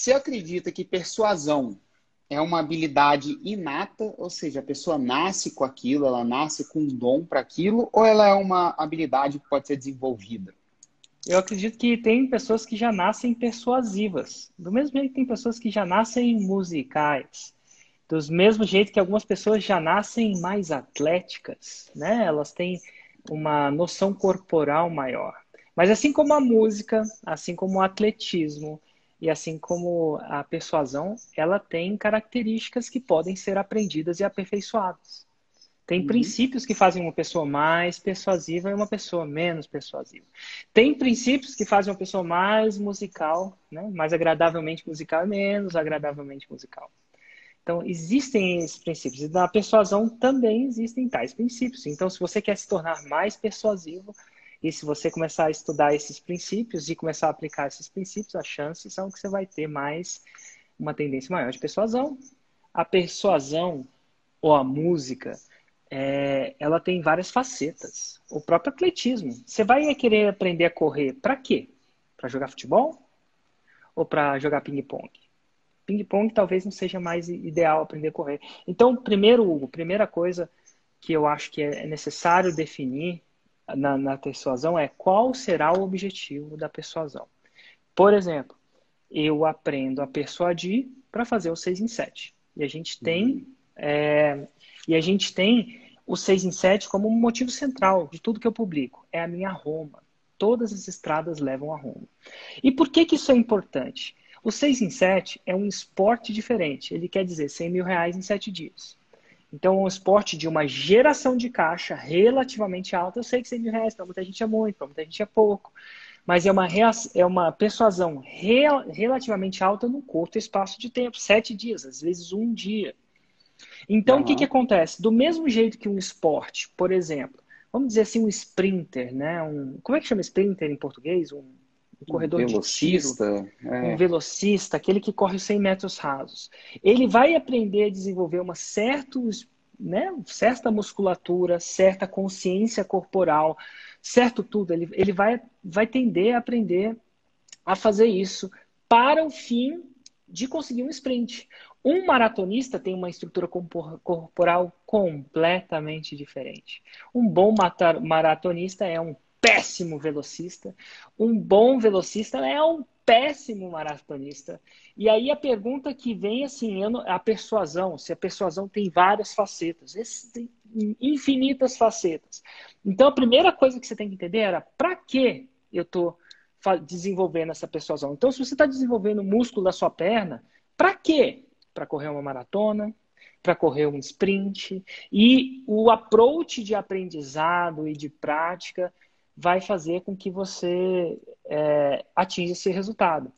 Você acredita que persuasão é uma habilidade inata, ou seja, a pessoa nasce com aquilo, ela nasce com um dom para aquilo, ou ela é uma habilidade que pode ser desenvolvida? Eu acredito que tem pessoas que já nascem persuasivas. Do mesmo jeito que tem pessoas que já nascem musicais. Do mesmo jeito que algumas pessoas já nascem mais atléticas, né? Elas têm uma noção corporal maior. Mas assim como a música, assim como o atletismo e assim como a persuasão, ela tem características que podem ser aprendidas e aperfeiçoadas. Tem uhum. princípios que fazem uma pessoa mais persuasiva e uma pessoa menos persuasiva. Tem princípios que fazem uma pessoa mais musical, né? mais agradavelmente musical e menos agradavelmente musical. Então, existem esses princípios. E na persuasão também existem tais princípios. Então, se você quer se tornar mais persuasivo, e se você começar a estudar esses princípios e começar a aplicar esses princípios, as chances são que você vai ter mais uma tendência maior de persuasão. A persuasão ou a música é, ela tem várias facetas. O próprio atletismo. Você vai querer aprender a correr para quê? Para jogar futebol? Ou para jogar ping-pong? Ping-pong talvez não seja mais ideal aprender a correr. Então, primeiro, Hugo, primeira coisa que eu acho que é necessário definir na, na persuasão é qual será o objetivo da persuasão. Por exemplo, eu aprendo a persuadir para fazer o 6 em 7. E a gente tem uhum. é, e a gente tem o 6 em 7 como um motivo central de tudo que eu publico. É a minha Roma. Todas as estradas levam a Roma. E por que, que isso é importante? O 6 em 7 é um esporte diferente. Ele quer dizer 100 mil reais em 7 dias. Então, um esporte de uma geração de caixa relativamente alta. Eu sei que 100 mil reais para muita gente é muito, para muita gente é pouco. Mas é uma, é uma persuasão real, relativamente alta num curto espaço de tempo. Sete dias, às vezes um dia. Então, uhum. o que, que acontece? Do mesmo jeito que um esporte, por exemplo, vamos dizer assim, um sprinter, né? Um, como é que chama sprinter em português? Um, um corredor velocista, de tiro, é. um velocista, aquele que corre 100 metros rasos. Ele vai aprender a desenvolver uma certos, né, certa musculatura, certa consciência corporal, certo tudo. Ele, ele vai, vai tender a aprender a fazer isso para o fim de conseguir um sprint. Um maratonista tem uma estrutura corporal completamente diferente. Um bom maratonista é um péssimo velocista. Um bom velocista é um péssimo maratonista. E aí a pergunta que vem assim, a persuasão, se a persuasão tem várias facetas, infinitas facetas. Então a primeira coisa que você tem que entender era para que eu estou desenvolvendo essa persuasão. Então se você está desenvolvendo o músculo da sua perna, para quê? para correr uma maratona, para correr um sprint. E o approach de aprendizado e de prática vai fazer com que você é, atinja esse resultado.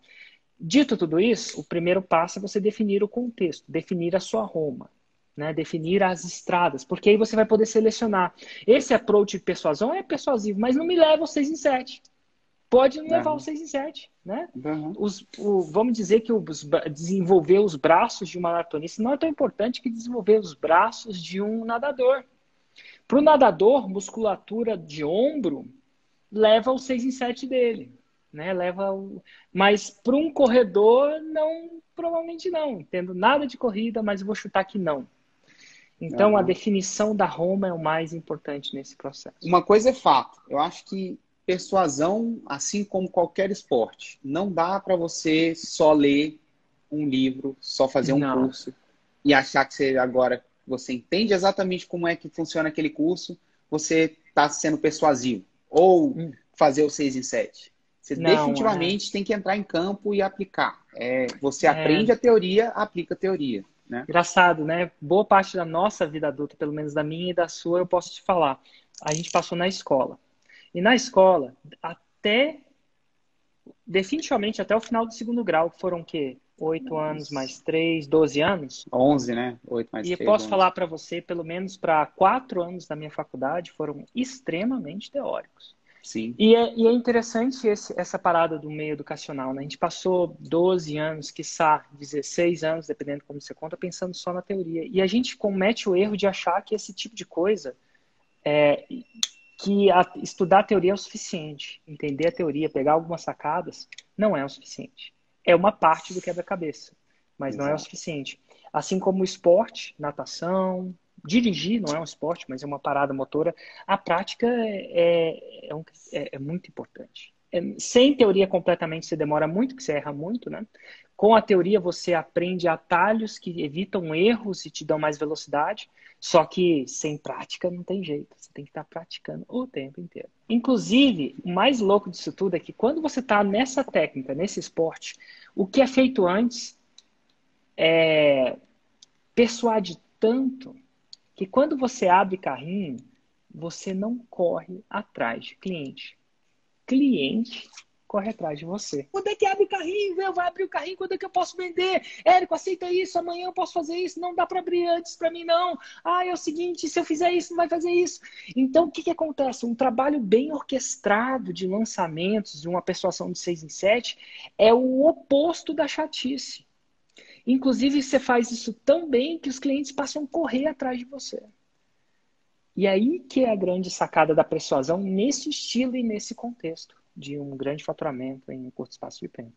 Dito tudo isso, o primeiro passo é você definir o contexto, definir a sua Roma, né? definir as estradas, porque aí você vai poder selecionar. Esse approach de persuasão é persuasivo, mas não me leva ao 6 em 7 pode levar uhum. o 6 em 7, né? Uhum. Os, o, vamos dizer que os, desenvolver os braços de uma maratonista não é tão importante que desenvolver os braços de um nadador. Para o nadador, musculatura de ombro leva o 6 em 7 dele, né? Leva o... Mas para um corredor, não, provavelmente não. Tendo nada de corrida, mas vou chutar que não. Então, uhum. a definição da Roma é o mais importante nesse processo. Uma coisa é fato. Eu acho que persuasão, assim como qualquer esporte, não dá para você só ler um livro, só fazer um não. curso e achar que você agora você entende exatamente como é que funciona aquele curso, você está sendo persuasivo. Ou hum. fazer o 6 em 7. Você não, definitivamente é. tem que entrar em campo e aplicar. É, você é. aprende a teoria, aplica a teoria. Né? Engraçado, né? Boa parte da nossa vida adulta, pelo menos da minha e da sua, eu posso te falar. A gente passou na escola. E na escola, até definitivamente até o final do segundo grau, que foram o quê? Oito anos mais três, doze anos? Onze, né? Oito mais três. E posso 11. falar para você, pelo menos para quatro anos da minha faculdade, foram extremamente teóricos. Sim. E é, e é interessante esse, essa parada do meio educacional, né? A gente passou 12 anos, quiçá 16 anos, dependendo como você conta, pensando só na teoria. E a gente comete o erro de achar que esse tipo de coisa é, que a, estudar a teoria é o suficiente. Entender a teoria, pegar algumas sacadas, não é o suficiente. É uma parte do quebra-cabeça, mas Exato. não é o suficiente. Assim como o esporte, natação, dirigir não é um esporte, mas é uma parada motora, a prática é, é, um, é, é muito importante. É, sem teoria completamente você demora muito, que você erra muito, né? Com a teoria você aprende atalhos que evitam erros e te dão mais velocidade. Só que sem prática não tem jeito. Você tem que estar praticando o tempo inteiro. Inclusive, o mais louco disso tudo é que quando você está nessa técnica, nesse esporte, o que é feito antes é persuade tanto que quando você abre carrinho, você não corre atrás de cliente. Cliente corre atrás de você. Quando é que abre carrinho? Eu vou abrir o carrinho, quando é que eu posso vender? Érico, aceita isso, amanhã eu posso fazer isso, não dá para abrir antes para mim não. Ah, é o seguinte, se eu fizer isso, não vai fazer isso. Então, o que, que acontece? Um trabalho bem orquestrado de lançamentos, de uma persuasão de seis em sete, é o oposto da chatice. Inclusive, você faz isso tão bem que os clientes passam a correr atrás de você. E aí que é a grande sacada da persuasão nesse estilo e nesse contexto de um grande faturamento em um curto espaço de tempo.